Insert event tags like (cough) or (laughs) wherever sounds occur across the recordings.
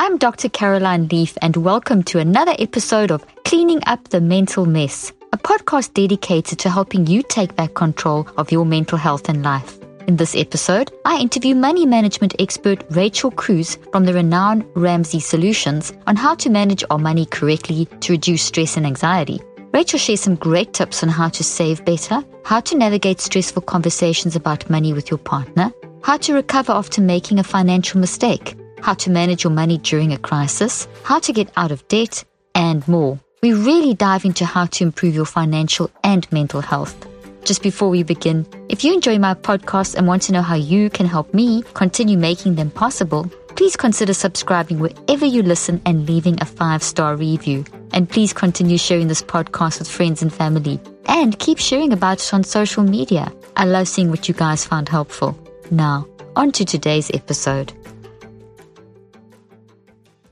I'm Dr. Caroline Leaf, and welcome to another episode of Cleaning Up the Mental Mess, a podcast dedicated to helping you take back control of your mental health and life. In this episode, I interview money management expert Rachel Cruz from the renowned Ramsey Solutions on how to manage our money correctly to reduce stress and anxiety. Rachel shares some great tips on how to save better, how to navigate stressful conversations about money with your partner, how to recover after making a financial mistake, how to manage your money during a crisis, how to get out of debt, and more. We really dive into how to improve your financial and mental health. Just before we begin, if you enjoy my podcast and want to know how you can help me continue making them possible, please consider subscribing wherever you listen and leaving a five star review. And please continue sharing this podcast with friends and family. And keep sharing about it on social media. I love seeing what you guys found helpful. Now, on to today's episode.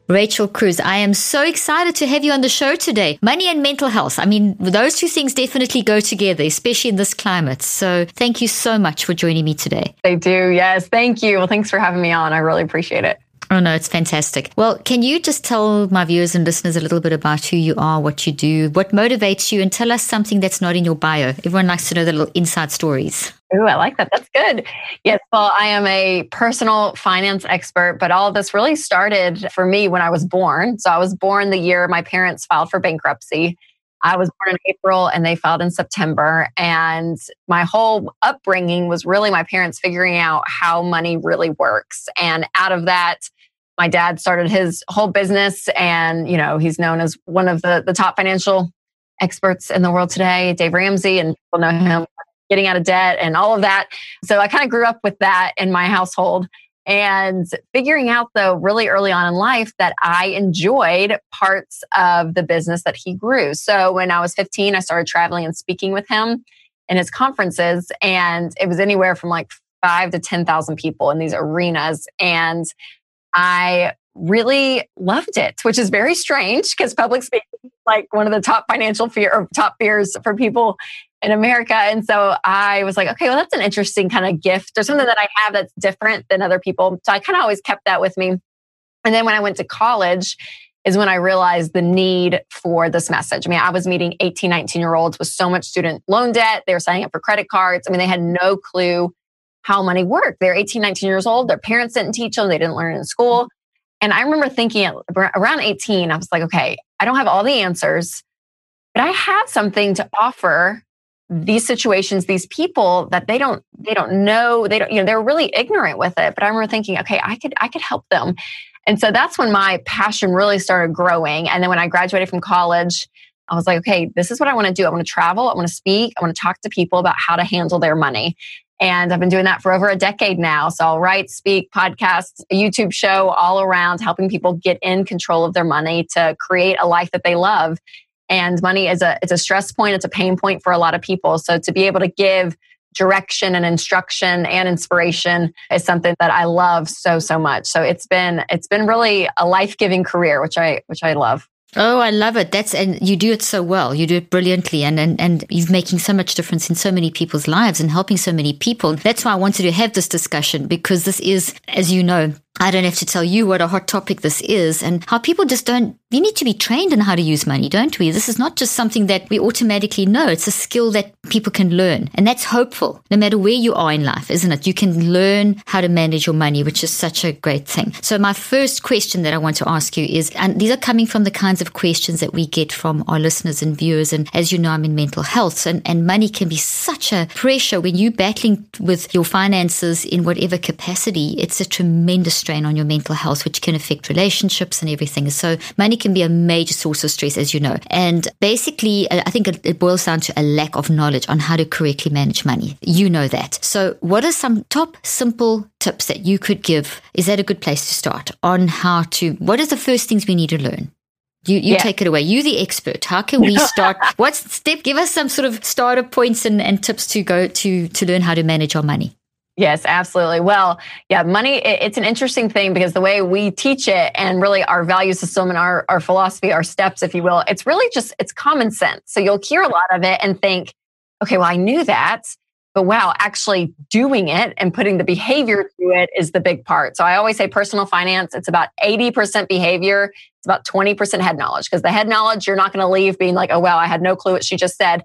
Rachel Cruz, I am so excited to have you on the show today. Money and mental health. I mean, those two things definitely go together, especially in this climate. So thank you so much for joining me today. They do. Yes. Thank you. Well, thanks for having me on. I really appreciate it. Oh, no, it's fantastic. Well, can you just tell my viewers and listeners a little bit about who you are, what you do, what motivates you, and tell us something that's not in your bio? Everyone likes to know the little inside stories. Ooh, I like that. That's good. Yes. Well, I am a personal finance expert, but all of this really started for me when I was born. So I was born the year my parents filed for bankruptcy. I was born in April and they filed in September. And my whole upbringing was really my parents figuring out how money really works. And out of that, my dad started his whole business and you know he's known as one of the, the top financial experts in the world today dave ramsey and people know him getting out of debt and all of that so i kind of grew up with that in my household and figuring out though really early on in life that i enjoyed parts of the business that he grew so when i was 15 i started traveling and speaking with him in his conferences and it was anywhere from like five to 10,000 people in these arenas. And I really loved it, which is very strange because public speaking is like one of the top financial fear or top fears for people in America. And so I was like, okay, well, that's an interesting kind of gift or something that I have that's different than other people. So I kind of always kept that with me. And then when I went to college, is when I realized the need for this message. I mean, I was meeting 18, 19 year olds with so much student loan debt. They were signing up for credit cards. I mean, they had no clue how money worked. They're 18, 19 years old. Their parents didn't teach them. They didn't learn in school. And I remember thinking around 18, I was like, okay, I don't have all the answers, but I have something to offer these situations, these people that they don't, they don't know, they don't, you know, they're really ignorant with it. But I remember thinking, okay, I could, I could help them. And so that's when my passion really started growing. And then when I graduated from college, I was like, okay, this is what I want to do. I want to travel. I want to speak. I want to talk to people about how to handle their money. And I've been doing that for over a decade now. So I'll write, speak, podcasts, YouTube show all around helping people get in control of their money to create a life that they love. And money is a it's a stress point, it's a pain point for a lot of people. So to be able to give direction and instruction and inspiration is something that I love so so much. So it's been it's been really a life-giving career which I which I love. Oh, I love it. That's and you do it so well. You do it brilliantly and, and and you're making so much difference in so many people's lives and helping so many people. That's why I wanted to have this discussion because this is, as you know, I don't have to tell you what a hot topic this is and how people just don't, you need to be trained in how to use money, don't we? This is not just something that we automatically know. It's a skill that people can learn. And that's hopeful, no matter where you are in life, isn't it? You can learn how to manage your money, which is such a great thing. So my first question that I want to ask you is, and these are coming from the kinds of questions that we get from our listeners and viewers. And as you know, I'm in mental health and, and money can be such a pressure when you're battling with your finances in whatever capacity. It's a tremendous strain on your mental health, which can affect relationships and everything. So money can be a major source of stress, as you know. And basically, uh, I think it boils down to a lack of knowledge on how to correctly manage money. You know that. So what are some top simple tips that you could give? Is that a good place to start on how to, what are the first things we need to learn? You, you yeah. take it away. You the expert. How can we (laughs) start? What's step? Give us some sort of starter points and, and tips to go to to learn how to manage our money. Yes, absolutely. Well, yeah, money, it's an interesting thing because the way we teach it and really our value system and our, our philosophy, our steps, if you will, it's really just, it's common sense. So you'll hear a lot of it and think, okay, well, I knew that, but wow, actually doing it and putting the behavior to it is the big part. So I always say personal finance, it's about 80% behavior. It's about 20% head knowledge because the head knowledge, you're not going to leave being like, oh, wow, I had no clue what she just said.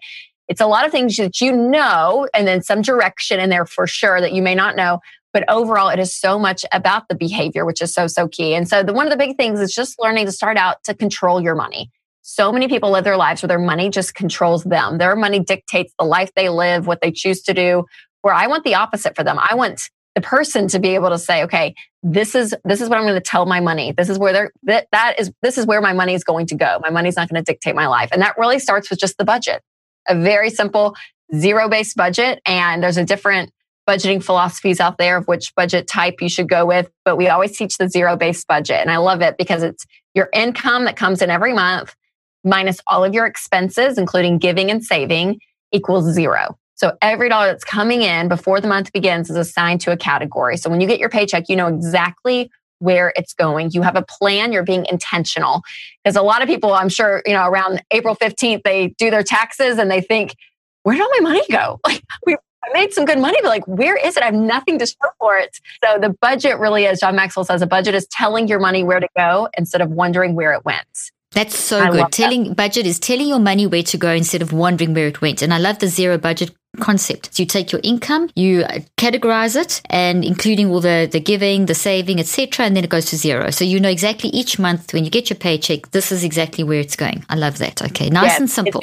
It's a lot of things that you know, and then some direction in there for sure that you may not know. But overall, it is so much about the behavior, which is so, so key. And so, the, one of the big things is just learning to start out to control your money. So many people live their lives where their money just controls them. Their money dictates the life they live, what they choose to do. Where I want the opposite for them. I want the person to be able to say, okay, this is this is what I'm going to tell my money. This is where they're that, that is this is where my money is going to go. My money's not going to dictate my life. And that really starts with just the budget a very simple zero based budget. And there's a different budgeting philosophies out there of which budget type you should go with. But we always teach the zero based budget. And I love it because it's your income that comes in every month minus all of your expenses, including giving and saving, equals zero. So every dollar that's coming in before the month begins is assigned to a category. So when you get your paycheck, you know exactly where it's going. You have a plan, you're being intentional. Because a lot of people, I'm sure, you know, around April 15th, they do their taxes and they think, where did all my money go? (laughs) Like, we I made some good money, but like, where is it? I have nothing to show for it. So the budget really is, John Maxwell says, a budget is telling your money where to go instead of wondering where it went. That's so I good. Telling that. budget is telling your money where to go instead of wondering where it went. And I love the zero budget concept. So you take your income, you categorize it, and including all the, the giving, the saving, etc., and then it goes to zero. So you know exactly each month when you get your paycheck, this is exactly where it's going. I love that. Okay, nice and simple.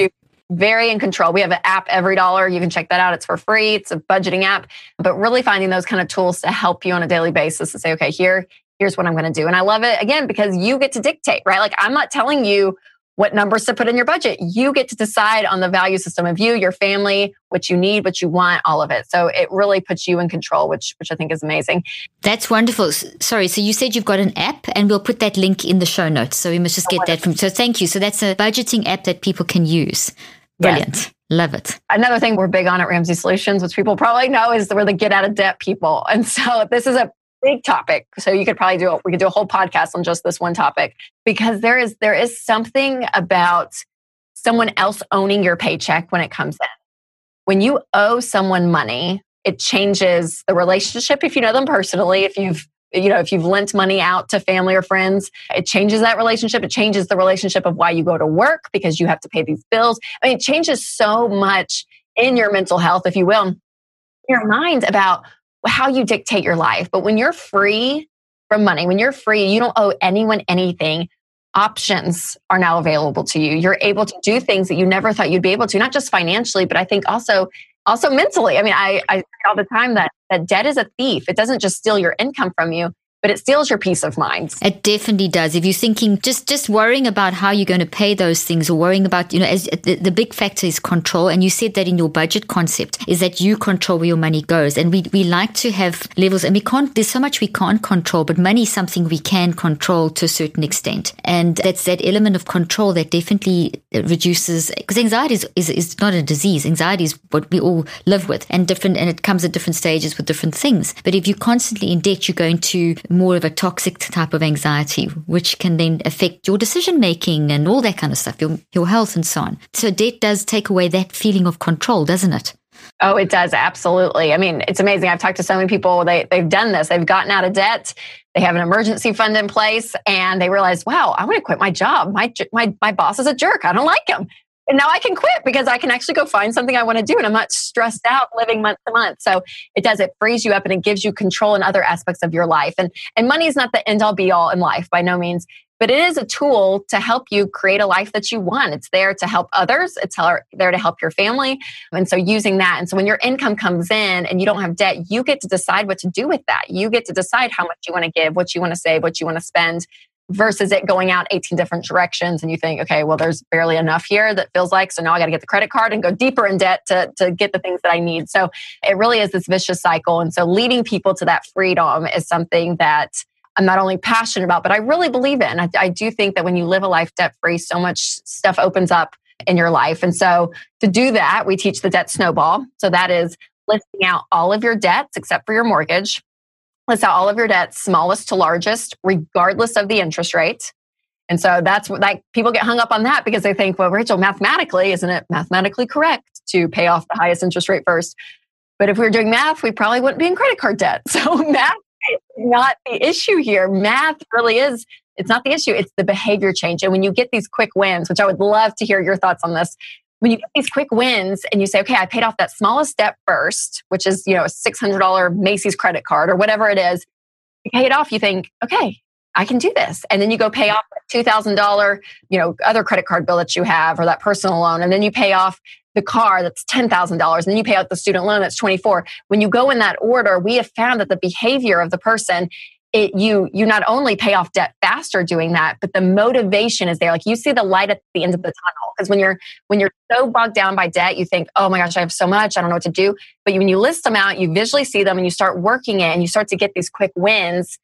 Very in control. We have an app, Every Dollar. You can check that out. It's for free. It's a budgeting app, but really finding those kind of tools to help you on a daily basis to say, okay, here, here's what I'm going to do. And I love it again because you get to dictate, right? Like I'm not telling you what numbers to put in your budget. You get to decide on the value system of you, your family, what you need, what you want, all of it. So it really puts you in control, which which I think is amazing. That's wonderful. Sorry, so you said you've got an app and we'll put that link in the show notes. So we must just get that from so thank you. So that's a budgeting app that people can use. Brilliant. Yes. Love it. Another thing we're big on at Ramsey Solutions, which people probably know, is we're the get out of debt people. And so this is a big topic. So you could probably do a, we could do a whole podcast on just this one topic because there is there is something about someone else owning your paycheck when it comes in. When you owe someone money, it changes the relationship if you know them personally, if you've you know if you've lent money out to family or friends it changes that relationship it changes the relationship of why you go to work because you have to pay these bills i mean it changes so much in your mental health if you will your mind about how you dictate your life. But when you're free from money, when you're free, you don't owe anyone anything. Options are now available to you. You're able to do things that you never thought you'd be able to, not just financially, but I think also also mentally. I mean, I, I all the time that that debt is a thief. It doesn't just steal your income from you but it steals your peace of mind. It definitely does. If you're thinking just just worrying about how you're going to pay those things, or worrying about you know, as the, the big factor is control, and you said that in your budget concept is that you control where your money goes, and we we like to have levels, and we can't. There's so much we can't control, but money is something we can control to a certain extent, and that's that element of control that definitely reduces because anxiety is, is is not a disease. Anxiety is what we all live with, and different, and it comes at different stages with different things. But if you're constantly in debt, you're going to more of a toxic type of anxiety, which can then affect your decision making and all that kind of stuff, your, your health and so on. So debt does take away that feeling of control, doesn't it? Oh, it does. Absolutely. I mean, it's amazing. I've talked to so many people. They, they've done this. They've gotten out of debt. they have an emergency fund in place and they realize, wow, I want to quit my job. My, my, my boss is a jerk. I don't like him. And now I can quit because I can actually go find something I want to do and I'm not stressed out living month to month. So it does, it frees you up and it gives you control in other aspects of your life. And, and money is not the end all be all in life by no means but it is a tool to help you create a life that you want. It's there to help others. It's there to help your family. And so using that. And so when your income comes in and you don't have debt, you get to decide what to do with that. You get to decide how much you want to give, what you want to save, what you want to spend versus it going out 18 different directions. And you think, okay, well, there's barely enough here that feels like, so now I got to get the credit card and go deeper in debt to, to get the things that I need. So it really is this vicious cycle. And so leading people to that freedom is something that I'm not only passionate about, but I really believe in. I, I do think that when you live a life debt free, so much stuff opens up in your life. And so to do that, we teach the debt snowball. So that is listing out all of your debts except for your mortgage. List out all of your debts, smallest to largest, regardless of the interest rate. And so that's like people get hung up on that because they think, well, Rachel, mathematically, isn't it mathematically correct to pay off the highest interest rate first? But if we were doing math, we probably wouldn't be in credit card debt. (laughs) So math not the issue here. Math really is, it's not the issue. It's the behavior change. And when you get these quick wins, which I would love to hear your thoughts on this, when you get these quick wins and you say, okay, I paid off that smallest debt first, which is, you know, a $600 Macy's credit card or whatever it is, you pay it off, you think, okay, I can do this. And then you go pay off that $2,000, you know, other credit card bill that you have or that personal loan. And then you pay off the car that's $10,000 and then you pay out the student loan that's 24. When you go in that order, we have found that the behavior of the person it you you not only pay off debt faster doing that but the motivation is there. Like you see the light at the end of the tunnel because when you're when you're so bogged down by debt you think oh my gosh i have so much i don't know what to do. But when you list them out you visually see them and you start working it and you start to get these quick wins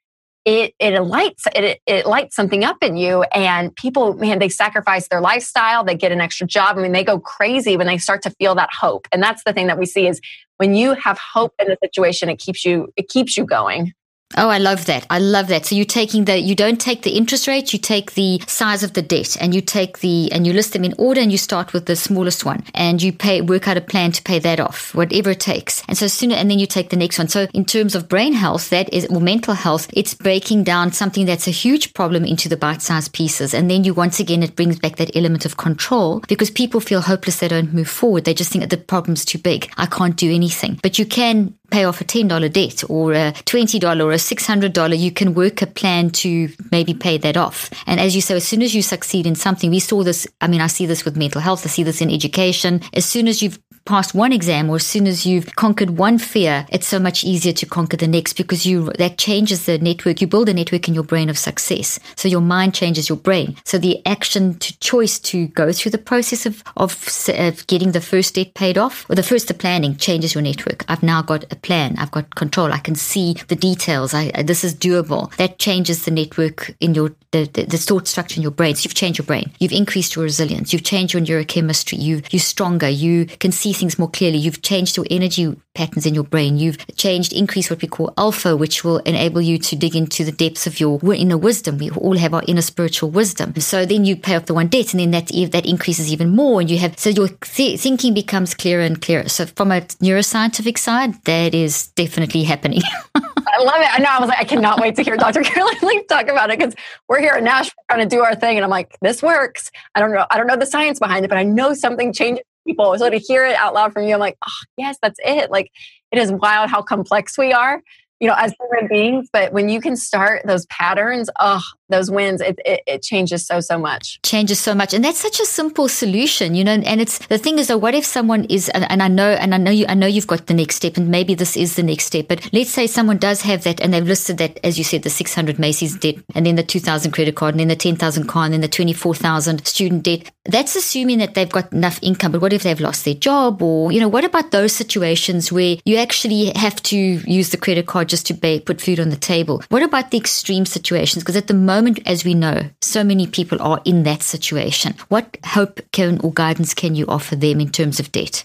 it it lights it, it lights something up in you. And people man they sacrifice their lifestyle they get an extra job i mean they go crazy when they start to feel that hope. And that's the thing that we see is when you have hope in a situation it keeps you it keeps you going Oh, I love that. I love that. So you're taking the, you don't take the interest rate, you take the size of the debt and you take the, and you list them in order and you start with the smallest one and you pay, work out a plan to pay that off, whatever it takes. And so sooner, and then you take the next one. So in terms of brain health, that is, or mental health, it's breaking down something that's a huge problem into the bite sized pieces. And then you, once again, it brings back that element of control because people feel hopeless. They don't move forward. They just think that the problem's too big. I can't do anything. But you can pay off a $10 debt or a $20 or a $600, you can work a plan to maybe pay that off. And as you say, as soon as you succeed in something, we saw this, I mean, I see this with mental health, I see this in education. As soon as you've passed one exam or as soon as you've conquered one fear, it's so much easier to conquer the next because you that changes the network. You build a network in your brain of success. So your mind changes your brain. So the action to choice to go through the process of, of, of getting the first debt paid off or the first the planning changes your network. I've now got a plan. I've got control. I can see the details. I, this is doable. That changes the network in your the, the, the thought structure in your brain. So you've changed your brain. You've increased your resilience. You've changed your neurochemistry. You you're stronger. You can see things more clearly. You've changed your energy patterns in your brain. You've changed, increased what we call alpha, which will enable you to dig into the depths of your inner wisdom. We all have our inner spiritual wisdom. So then you pay off the one debt, and then that that increases even more, and you have so your th- thinking becomes clearer and clearer. So from a neuroscientific side, that is definitely happening. (laughs) I love it. I know. I was like, I cannot wait to hear Dr. (laughs) Caroline Leaf talk about it because we're here in Nashville trying to do our thing, and I'm like, this works. I don't know. I don't know the science behind it, but I know something changes people. So to hear it out loud from you, I'm like, oh, yes, that's it. Like, it is wild how complex we are you know, as human beings. But when you can start those patterns, oh, those wins, it, it, it, changes so, so much. Changes so much. And that's such a simple solution, you know, and it's, the thing is though, what if someone is, and, and I know, and I know you, I know you've got the next step and maybe this is the next step, but let's say someone does have that and they've listed that, as you said, the 600 Macy's debt and then the 2000 credit card and then the 10,000 car and then the 24,000 student debt. That's assuming that they've got enough income, but what if they've lost their job or, you know, what about those situations where you actually have to use the credit card just to pay, put food on the table? What about the extreme situations? Because at the moment, as we know, so many people are in that situation. What hope can or guidance can you offer them in terms of debt?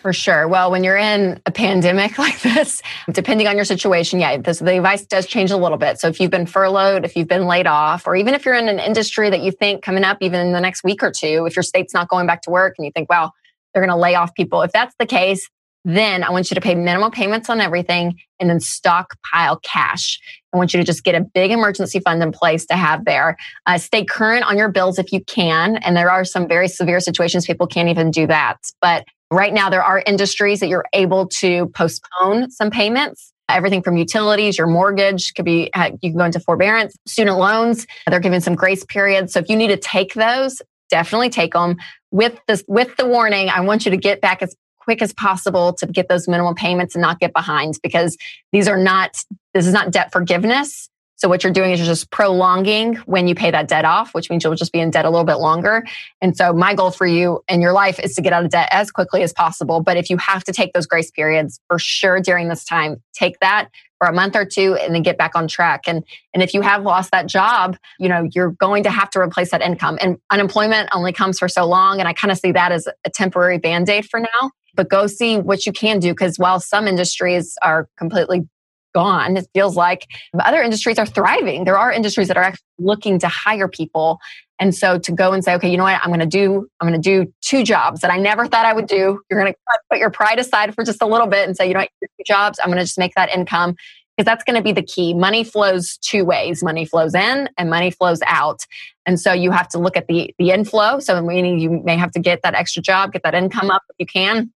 For sure. Well, when you're in a pandemic (laughs) like this, depending on your situation, yeah, this, the advice does change a little bit. So if you've been furloughed, if you've been laid off, or even if you're in an industry that you think coming up, even in the next week or two, if your state's not going back to work and you think, wow, they're going to lay off people. If that's the case, Then I want you to pay minimal payments on everything and then stockpile cash. I want you to just get a big emergency fund in place to have there. Uh, stay current on your bills if you can. And there are some very severe situations people can't even do that. But right now, there are industries that you're able to postpone some payments. Everything from utilities, your mortgage could be, you can go into forbearance, student loans, they're giving some grace periods. So if you need to take those, definitely take them with this, with the warning. I want you to get back as quick as possible to get those minimum payments and not get behind because these are not, this is not debt forgiveness. So what you're doing is you're just prolonging when you pay that debt off, which means you'll just be in debt a little bit longer. And so my goal for you and your life is to get out of debt as quickly as possible. But if you have to take those grace periods for sure during this time, take that for a month or two and then get back on track. And and if you have lost that job, you know, you're going to have to replace that income. And unemployment only comes for so long. And I kind of see that as a temporary band-aid for now but go see what you can do because while some industries are completely gone. It feels like other industries are thriving. There are industries that are actually looking to hire people. And so to go and say okay you know what? I'm going to do i'm going to do two jobs that i never thought i would do. You're going to put your pride aside for just a little bit and say you know what? Two jobs. I'm going to just make that income. Because that's going to be the key. Money flows two ways. Money flows in and money flows out. And so you have to look at the the inflow. So meaning you may have to get that extra job get that income up if you can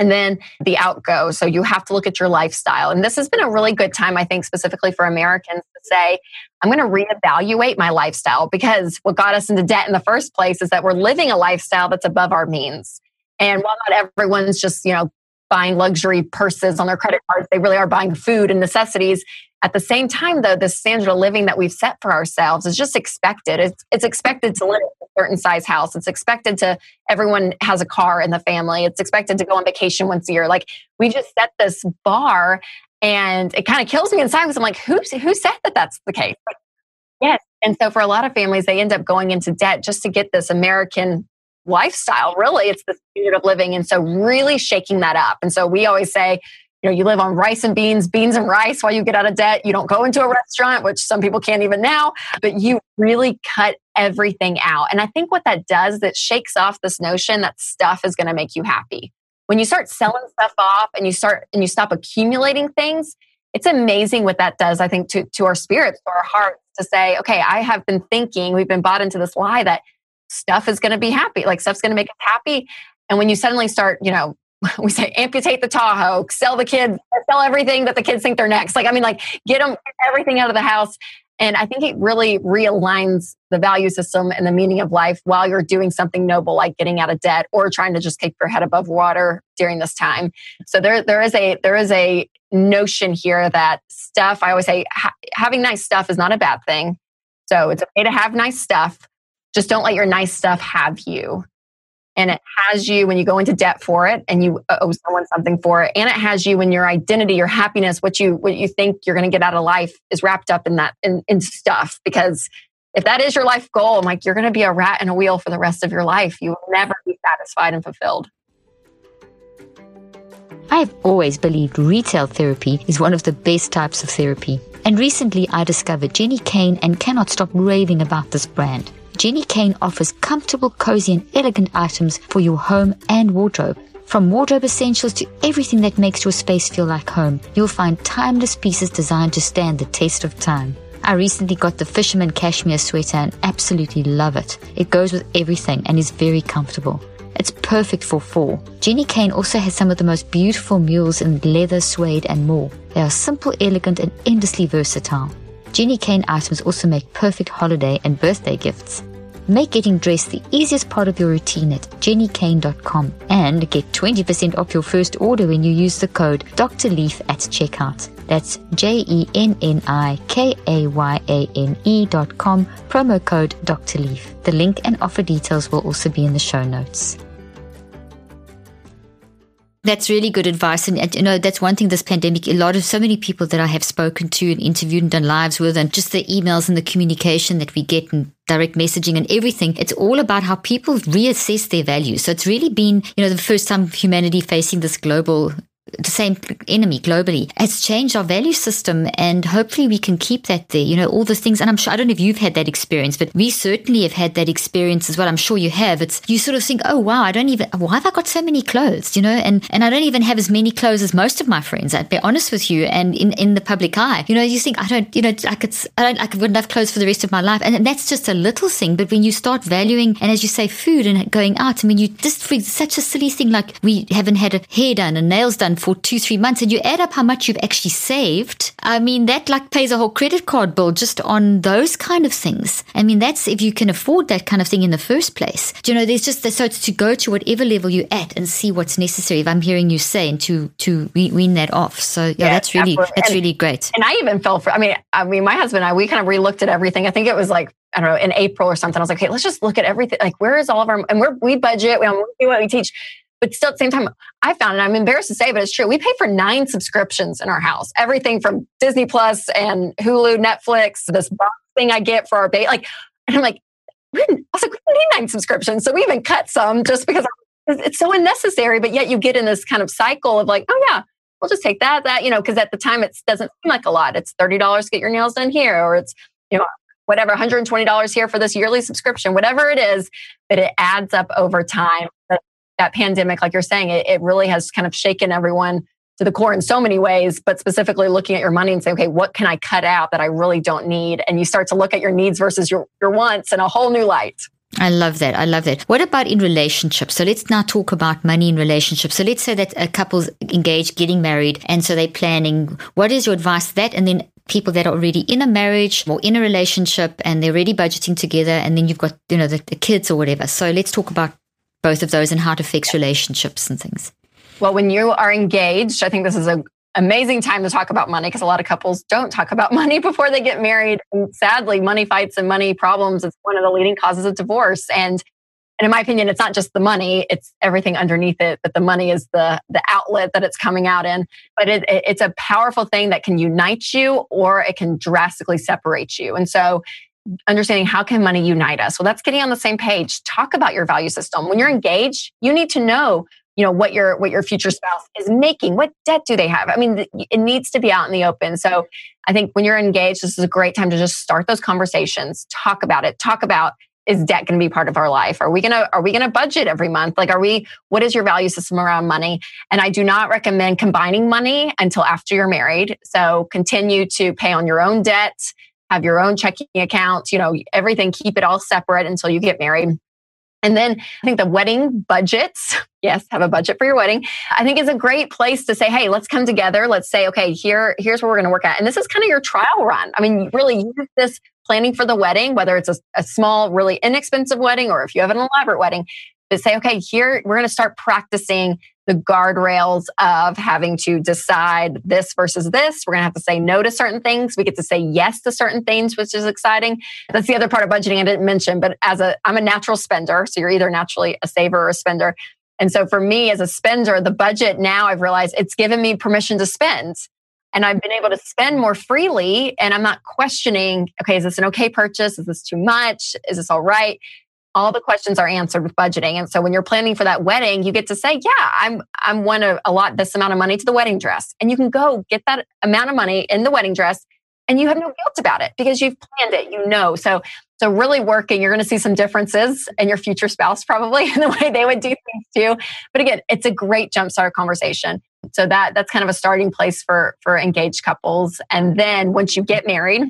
and then the outgo. So you have to look at your lifestyle. And this has been a really good time, I think, specifically for Americans to say, I'm going to reevaluate my lifestyle because what got us into debt in the first place is that we're living a lifestyle that's above our means. And while not everyone's just, you know, buying luxury purses on their credit cards, they really are buying food and necessities. At the same time, though, the standard of living that we've set for ourselves is just expected. It's, it's expected to live in a certain size house. It's expected to, everyone has a car in the family. It's expected to go on vacation once a year. Like we just set this bar and it kind of kills me inside because I'm like, who, who said that that's the case? Yes. And so for a lot of families, they end up going into debt just to get this American lifestyle. Really, it's the standard of living. And so really shaking that up. And so we always say, you know, you live on rice and beans, beans and rice while you get out of debt. You don't go into a restaurant, which some people can't even now, but you really cut everything out. And I think what that does, that shakes off this notion that stuff is going to make you happy. When you start selling stuff off and you start and you stop accumulating things, it's amazing what that does, I think, to, to our spirits, to our hearts, to say, okay, I have been thinking, we've been bought into this lie that stuff is going to be happy, like stuff's going to make us happy. And when you suddenly start, you know, (laughs) we say amputate the Tahoe, sell the kids, sell everything that the kids think they're next. Like, I mean, like get them everything out of the house. And I think it really realigns the value system and the meaning of life while you're doing something noble like getting out of debt or trying to just keep your head above water during this time. So there, there is a there is a notion here that stuff. I always say ha- having nice stuff is not a bad thing. So it's okay to have nice stuff. Just don't let your nice stuff have you and it has you when you go into debt for it and you uh, owe someone something for it and it has you when your identity your happiness what you what you think you're going to get out of life is wrapped up in that in, in stuff because if that is your life goal i'm like you're going to be a rat in a wheel for the rest of your life you will never be satisfied and fulfilled I've always believed retail therapy is one of the best types of therapy. And recently I discovered Jenni Kayne and cannot stop raving about this brand. Jenni Kayne offers comfortable, cozy, and elegant items for your home and wardrobe. From wardrobe essentials to everything that makes your space feel like home, you'll find timeless pieces designed to stand the test of time. I recently got the Fisherman Cashmere sweater and absolutely love it. It goes with everything and is very comfortable. It's perfect for fall. Jenni Kayne also has some of the most beautiful mules in leather, suede, and more. They are simple, elegant, and endlessly versatile. Jenni Kayne items also make perfect holiday and birthday gifts. Make getting dressed the easiest part of your routine at jennikayne.com and get 20% off your first order when you use the code Dr. Leaf at checkout. That's J E N N I K A Y A N E dot com, promo code Dr. Leaf. The link and offer details will also be in the show notes. That's really good advice. And, and, you know, that's one thing this pandemic, a lot of so many people that I have spoken to and interviewed and done lives with, and just the emails and the communication that we get and direct messaging and everything. It's all about how people reassess their values. So it's really been, you know, the first time humanity facing this global the same enemy globally. has changed our value system, and hopefully we can keep that there. You know, all the things, and I'm sure I don't know if you've had that experience, but we certainly have had that experience as well. I'm sure you have. It's you sort of think, oh wow, I don't even why have I got so many clothes? You know, and and I don't even have as many clothes as most of my friends. I'd be honest with you, and in in the public eye, you know, you think I don't, you know, I could I don't I wouldn't have clothes for the rest of my life, and that's just a little thing. But when you start valuing, and as you say, food and going out, I mean, you just for such a silly thing like we haven't had a hair done and nails done for two three months, and you add up how much you've actually saved. I mean, that like pays a whole credit card bill just on those kind of things. I mean, that's if you can afford that kind of thing in the first place. Do you know, there's just so it's to go to whatever level you're at and see what's necessary. If I'm hearing you say, and to to wean that off. So yeah, yeah that's really absolutely. that's and, really great. And I even fell for. I mean, I mean, my husband and I we kind of relooked at everything. I think it was like I don't know in April or something. I was like, hey, let's just look at everything. Like, where is all of our and we're we budget. We um, what we teach. But still, at the same time, I found, and I'm embarrassed to say, but it's true. We pay for nine subscriptions in our house. Everything from Disney Plus and Hulu, Netflix, this box thing I get for our baby. Like, and I'm like, I was like, we need nine subscriptions. So we even cut some just because it's so unnecessary. But yet you get in this kind of cycle of like, oh yeah, we'll just take that, that, you know, because at the time it doesn't seem like a lot. It's $30 to get your nails done here, or it's, you know, whatever, $120 here for this yearly subscription, whatever it is, but it adds up over time. That, pandemic, like you're saying, it, it really has kind of shaken everyone to the core in so many ways, but specifically looking at your money and saying, okay, what can I cut out that I really don't need? And you start to look at your needs versus your, your wants in a whole new light. I love that. I love that. What about in relationships? So let's now talk about money in relationships. So let's say that a couple's engaged, getting married, and so they're planning. What is your advice that? And then people that are already in a marriage or in a relationship and they're already budgeting together, and then you've got, you know, the, the kids or whatever. So let's talk about both of those and how to fix relationships and things. Well, when you are engaged, I think this is an amazing time to talk about money because a lot of couples don't talk about (laughs) money before they get married. And sadly, money fights and money problems is one of the leading causes of divorce. And and in my opinion, it's not just the money; it's everything underneath it. But the money is the the outlet that it's coming out in. But it, it, it's a powerful thing that can unite you, or it can drastically separate you. And so, understanding how can money unite us? Well, that's getting on the same page. Talk about your value system. When you're engaged, you need to know you know what your what your future spouse is making. What debt do they have? I mean it needs to be out in the open. So i think when you're engaged this is a great time to just start those conversations. Talk about it. Talk about is debt going to be part of our life? Are we going to are we going to budget every month? Like are we what is your value system around money? And i do not recommend combining money until after you're married. So continue to pay on your own debt have your own checking account you know everything keep it all separate until you get married and then I think the wedding budgets, (laughs) yes, have a budget for your wedding. I think is a great place to say, hey, let's come together. Let's say, okay, here, here's what we're going to work at. And this is kind of your trial run. I mean, really use this planning for the wedding, whether it's a, a small, really inexpensive wedding or if you have an elaborate wedding, but say, okay, here we're going to start practicing the guardrails of having to decide this versus this. We're going to have to say no to certain things. We get to say yes to certain things, which is exciting. That's the other part of budgeting I didn't mention, but as a, I'm a natural spender. So you're either naturally a saver or a spender. And so for me as a spender, the budget now I've realized it's given me permission to spend. And I've been able to spend more freely and I'm not questioning, okay, is this an okay purchase? Is this too much? Is this all right? All the questions are answered with budgeting. And so when you're planning for that wedding, you get to say, yeah, I'm, I'm of a lot this amount of money to the wedding dress. And you can go get that amount of money in the wedding dress and you have no guilt about it because you've planned it, you know. So, so really working, you're going to see some differences in your future spouse probably (laughs) in the way they would do things too. But again, it's a great jumpstart conversation. So that, that's kind of a starting place for, for engaged couples. And then once you get married,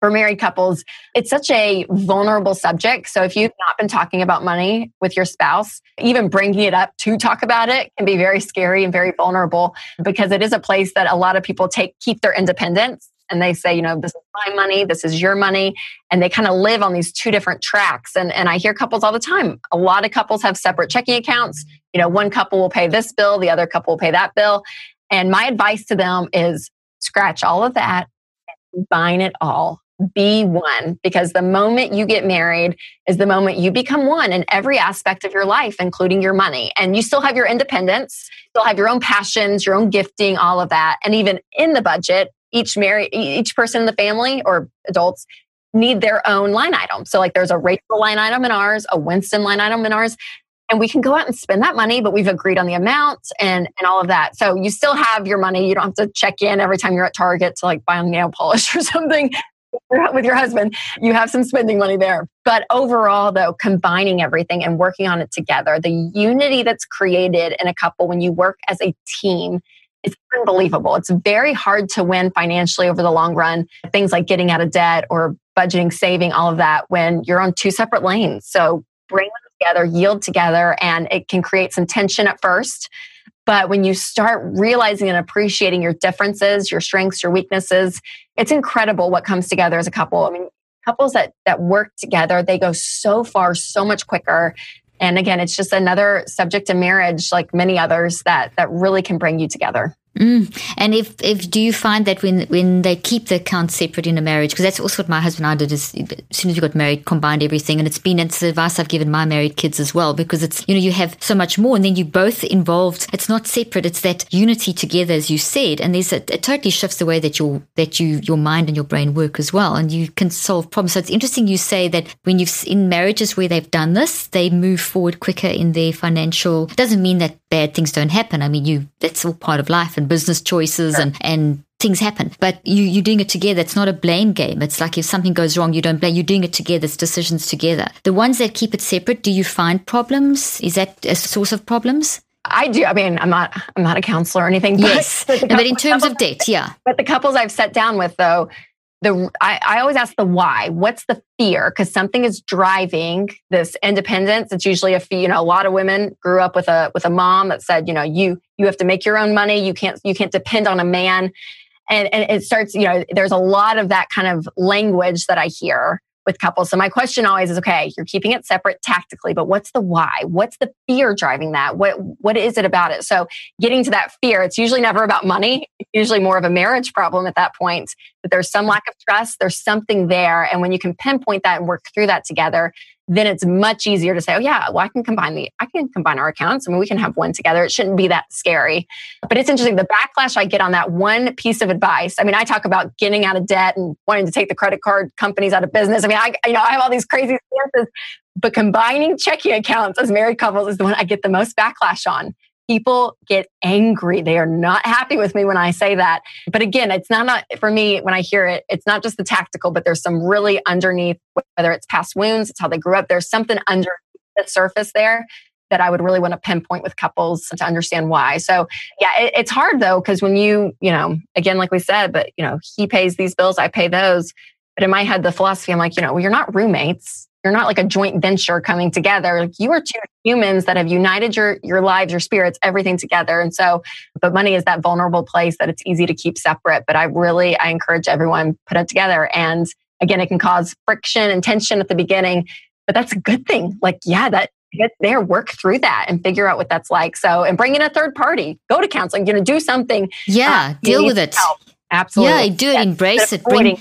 for married couples, it's such a vulnerable subject. So if you've not been talking about money with your spouse, even bringing it up to talk about it can be very scary and very vulnerable because it is a place that a lot of people take keep their independence and they say, you know, this is my money, this is your money. And they kind of live on these two different tracks. And, and I hear couples all the time. A lot of couples have separate checking accounts. You know, one couple will pay this bill, the other couple will pay that bill. And my advice to them is scratch all of that, and combine it all be one because the moment you get married is the moment you become one in every aspect of your life, including your money. And you still have your independence, you'll have your own passions, your own gifting, all of that. And even in the budget, each married, each person in the family or adults need their own line item. So like there's a Rachel line item in ours, a Winston line item in ours. and we can go out and spend that money, but we've agreed on the amount and, and all of that. So you still have your money. You don't have to check in every time you're at Target to like buy nail polish (laughs) or something (laughs) with your husband. You have some spending money there. But overall, though, combining everything and working on it together, the unity that's created in a couple when you work as a team is unbelievable. It's very hard to win financially over the long run. Things like getting out of debt or budgeting, saving, all of that when you're on two separate lanes. So bring them together, yield together, and it can create some tension at first. But when you start realizing and appreciating your differences, your strengths, your weaknesses, it's incredible what comes together as a couple. I mean, couples that that work together, they go so far, so much quicker. And again, it's just another subject to marriage, like many others, that that really can bring you together. Mm. And if, if do you find that when when they keep the accounts separate in a marriage, because that's also what my husband and I did is as soon as we got married, combined everything, and it's been it's the advice I've given my married kids as well, because it's you know you have so much more, and then you both involved. It's not separate; it's that unity together, as you said, and there's a, it totally shifts the way that your that you your mind and your brain work as well, and you can solve problems. So it's interesting you say that when you've in marriages where they've done this, they move forward quicker in their financial. Doesn't mean that bad things don't happen. I mean, you that's all part of life and business choices and and things happen. But you you're doing it together. It's not a blame game. It's like if something goes wrong, you don't blame. You're doing it together. It's decisions together. The ones that keep it separate, do you find problems? Is that a source of problems? I do. I mean, I'm not. I'm not a counselor or anything. But, yes, (laughs) but, but in terms of debt, yeah. But the couples I've sat down with, though, the I, I always ask the why. What's the fear? Because something is driving this independence. It's usually a. You know, a lot of women grew up with a with a mom that said, you know, you you have to make your own money. You can't you can't depend on a man. And and it starts. You know, there's a lot of that kind of language that I hear with couples. So my question always is okay, you're keeping it separate tactically, but what's the why? What's the fear driving that? What what is it about it? So getting to that fear, it's usually never about money. It's (laughs) usually more of a marriage problem at that point. That there's some lack of trust, there's something there. And when you can pinpoint that and work through that together, then it's much easier to say, oh yeah, well, I can combine the, I can combine our accounts. I mean, we can have one together. It shouldn't be that scary. But it's interesting. The backlash I get on that one piece of advice. I mean, I talk about getting out of debt and wanting to take the credit card companies out of business. I mean, I, you know, I have all these crazy stances, but combining checking accounts as married couples is the one I get the most backlash on people get angry. They are not happy with me when I say that. But again, it's not, not for me when I hear it, it's not just the tactical, but there's some really underneath, whether it's past wounds, it's how they grew up. There's something under the surface there that I would really want to pinpoint with couples to understand why. So yeah, it, it's hard though, because when you, you know, again, like we said, but you know, he pays these bills, I pay those. But in my head, the philosophy, I'm like, you know, well, you're not roommates you're not like a joint venture coming together. Like you are two humans that have united your your lives, your spirits, everything together. And so, but money is that vulnerable place that it's easy to keep separate. But I really I encourage everyone put it together. And again, it can cause friction and tension at the beginning, but that's a good thing. Like, yeah, that get there, work through that and figure out what that's like. So, and bring in a third party, go to counseling, you know, do something. Yeah, uh, deal with it. Help. Absolutely. Yeah, do it, embrace it, bring, it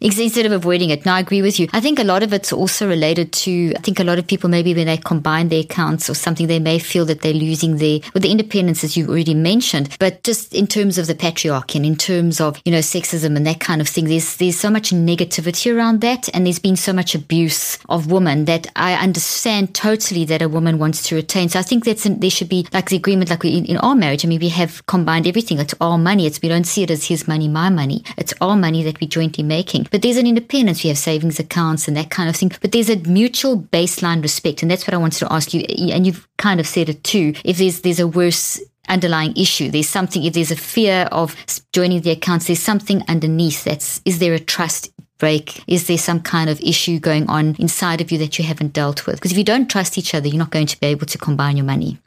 instead of avoiding it. Now, I agree with you. I think a lot of it's also related to, I think a lot of people, maybe when they combine their accounts or something, they may feel that they're losing their, with the independence, as you already mentioned, but just in terms of the patriarchy and in terms of, you know, sexism and that kind of thing, there's, there's so much negativity around that. And there's been so much abuse of women that I understand totally that a woman wants to retain. So I think that's, an, there should be like the agreement, like we, in, in our marriage. I mean, we have combined everything. It's our money. It's, we don't see it as his money, my money. It's our money that we're jointly making. But there's an independence. We have savings accounts and that kind of thing. But there's a mutual baseline respect. And that's what I wanted to ask you. And you've kind of said it too. If there's, there's a worse underlying issue. There's something, if there's a fear of joining the accounts, there's something underneath that's, is there a trust break? Is there some kind of issue going on inside of you that you haven't dealt with? Because if you don't trust each other, you're not going to be able to combine your money.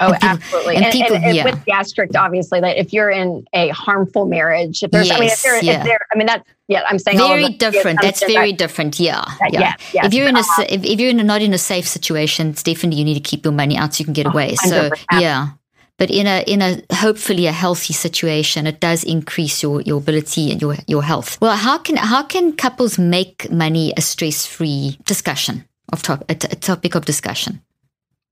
Oh, and people, absolutely. And, and people, and, and yeah. with gastric, obviously, like if you're in a harmful marriage, if there's, yes, I mean, if there, yeah. if there, I mean, that's, yeah, I'm saying all very different. That's very that, different. Yeah. That, yeah. Yes, if you're in a, uh, if, if you're in a, not in a safe situation, it's definitely you need to keep your money out so you can get away. 100%. So, yeah. But in a in a hopefully a healthy situation, it does increase your, your ability and your your health. Well, how can how can couples make money a stress free discussion of top a topic of discussion?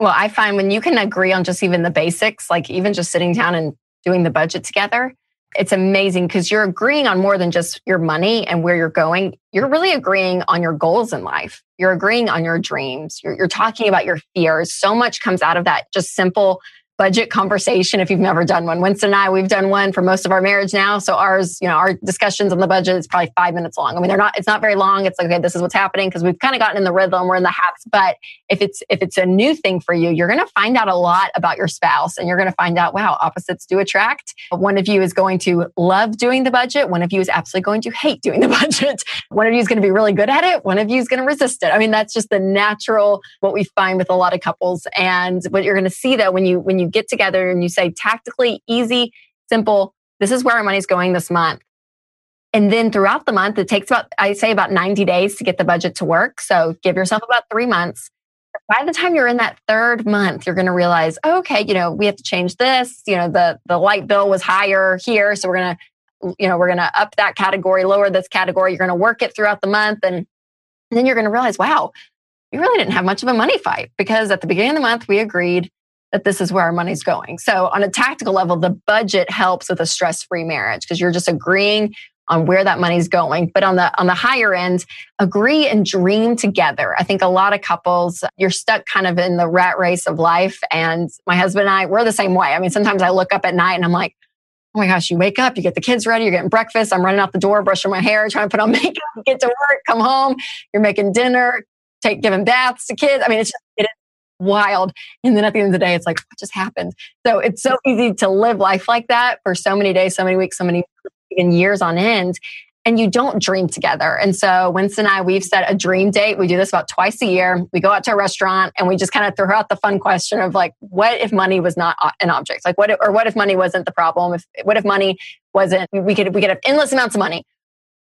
Well, I find when you can agree on just even the basics, like even just sitting down and doing the budget together, it's amazing because you're agreeing on more than just your money and where you're going. You're really agreeing on your goals in life. You're agreeing on your dreams. You're, you're talking about your fears. So much comes out of that just simple budget conversation if you've never done one. Winston and I, we've done one for most of our marriage now. So ours, you know, our discussions on the budget is probably five minutes long. I mean, they're not, it's not very long. It's like, okay, this is what's happening because we've kind of gotten in the rhythm, we're in the habits. But if it's, if it's a new thing for you, you're going to find out a lot about your spouse and you're going to find out, wow, opposites do attract. One of you is going to love doing the budget. One of you is absolutely going to hate doing the (laughs) budget. One of you is going to be really good at it. One of you is going to resist it. I mean, that's just the natural, what we find with a lot of couples. And what you're going to see though, when you, when you get together and you say tactically, easy, simple, this is where our money's going this month. And then throughout the month, it takes about, I say about 90 days to get the budget to work. So give yourself about three months. By the time you're in that third month, you're going to realize, oh, okay, you know, we have to change this. You know, the, the light bill was higher here. So we're going to, you know, we're going to up that category, lower this category. You're going to work it throughout the month. And, and then you're going to realize, wow, we really didn't have much of a money fight because at the beginning of the month, we agreed that this is where our money's going. So, on a tactical level, the budget helps with a stress-free marriage because you're just agreeing on where that money's going. But on the on the higher end, agree and dream together. I think a lot of couples you're stuck kind of in the rat race of life and my husband and I we're the same way. I mean, sometimes I look up at night and I'm like, "Oh my gosh, you wake up, you get the kids ready, you're getting breakfast, I'm running out the door, brushing my hair, trying to put on (laughs) makeup, get to work, come home, you're making dinner, take giving baths to kids. I mean, it's just, it is wild. And then at the end of the day, it's like, what just happened? So it's so easy to live life like that for so many days, so many weeks, so many even years on end. And you don't dream together. And so Winston and I, we've set a dream date. We do this about twice a year. We go out to a restaurant and we just kind of throw out the fun question of like, what if money was not an object? Like what, if, or what if money wasn't the problem? If, what if money wasn't, we could, we could have endless amounts of money.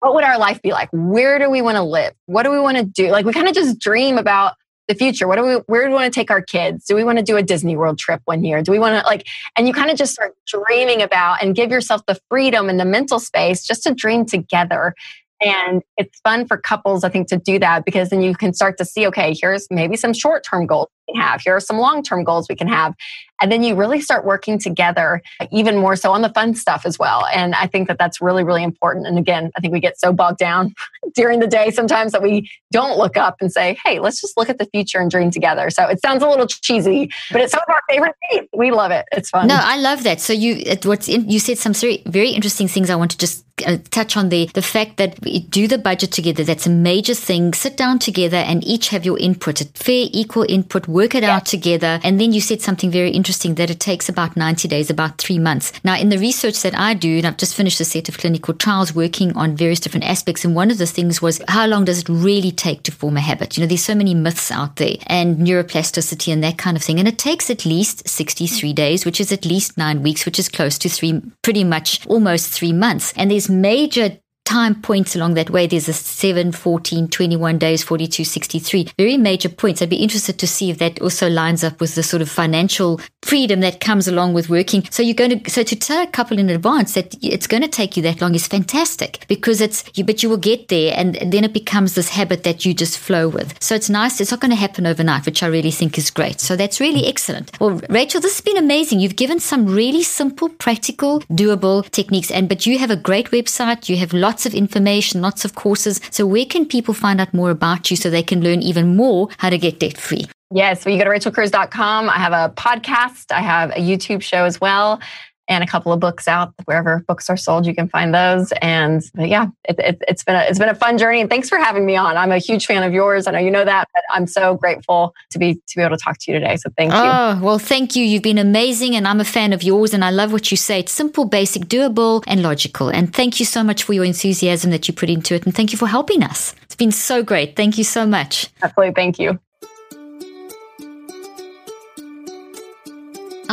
What would our life be like? Where do we want to live? What do we want to do? Like we kind of just dream about the future? What do we where do we want to take our kids? Do we want to do a disney world trip one year? Do we want to like and you kind of just start dreaming about and give yourself the freedom and the mental space just to dream together. And it's fun for couples, I think, to do that because then you can start to see, okay, here's maybe some short term goals have. Here are some long term goals we can have. And then you really start working together even more so on the fun stuff as well. And I think that that's really, really important. And again, I think we get so bogged down (laughs) during the day sometimes that we don't look up and say, hey, let's just look at the future and dream together. So it sounds a little cheesy, but it's some of our favorite things. We love it. It's fun. No, I love that. So you, what's in, you said some very, interesting things I want to just uh, touch on the the fact that we do the budget together. That's a major thing. Sit down together and each have your input, fair, equal input. Work it yeah. out together. And then you said something very interesting that it takes about ninety days, about three months. Now, in the research that I do, and I've just finished a set of clinical trials working on various different aspects. And one of the things was how long does it really take to form a habit? You know, there's so many myths out there and neuroplasticity and that kind of thing. And it takes at least sixty three mm. days, which is at least nine weeks, which is close to three, pretty much almost three months. And there's major time points along that way. There's a 7, 14, 21 days, 42, 63. Very major points. I'd be interested to see if that also lines up with the sort of financial freedom that comes along with working. So you're going to, so to tell a couple in advance that it's going to take you that long is fantastic because it's, you, but you will get there and then it becomes this habit that you just flow with. So it's nice. It's not going to happen overnight, which I really think is great. So that's really excellent. Well, Rachel, this has been amazing. You've given some really simple, practical, doable techniques and, but you have a great website. You have lots lots of information, lots of courses. So, where can people find out more about you so they can learn even more how to get debt free? Yes, well, you go to rachelcruze.com. I have a podcast, I have a YouTube show as well and a couple of books out wherever books are sold. You can find those. And yeah, it, it, it's been a, it's been a fun journey. And thanks for having me on. I'm a huge fan of yours. I know you know that, but I'm so grateful to be to be able to talk to you today. So thank you. Oh well, thank you. You've been amazing, and I'm a fan of yours. And I love what you say. It's simple, basic, doable, and logical. And thank you so much for your enthusiasm that you put into it. And thank you for helping us. It's been so great. Thank you so much. Absolutely. Thank you.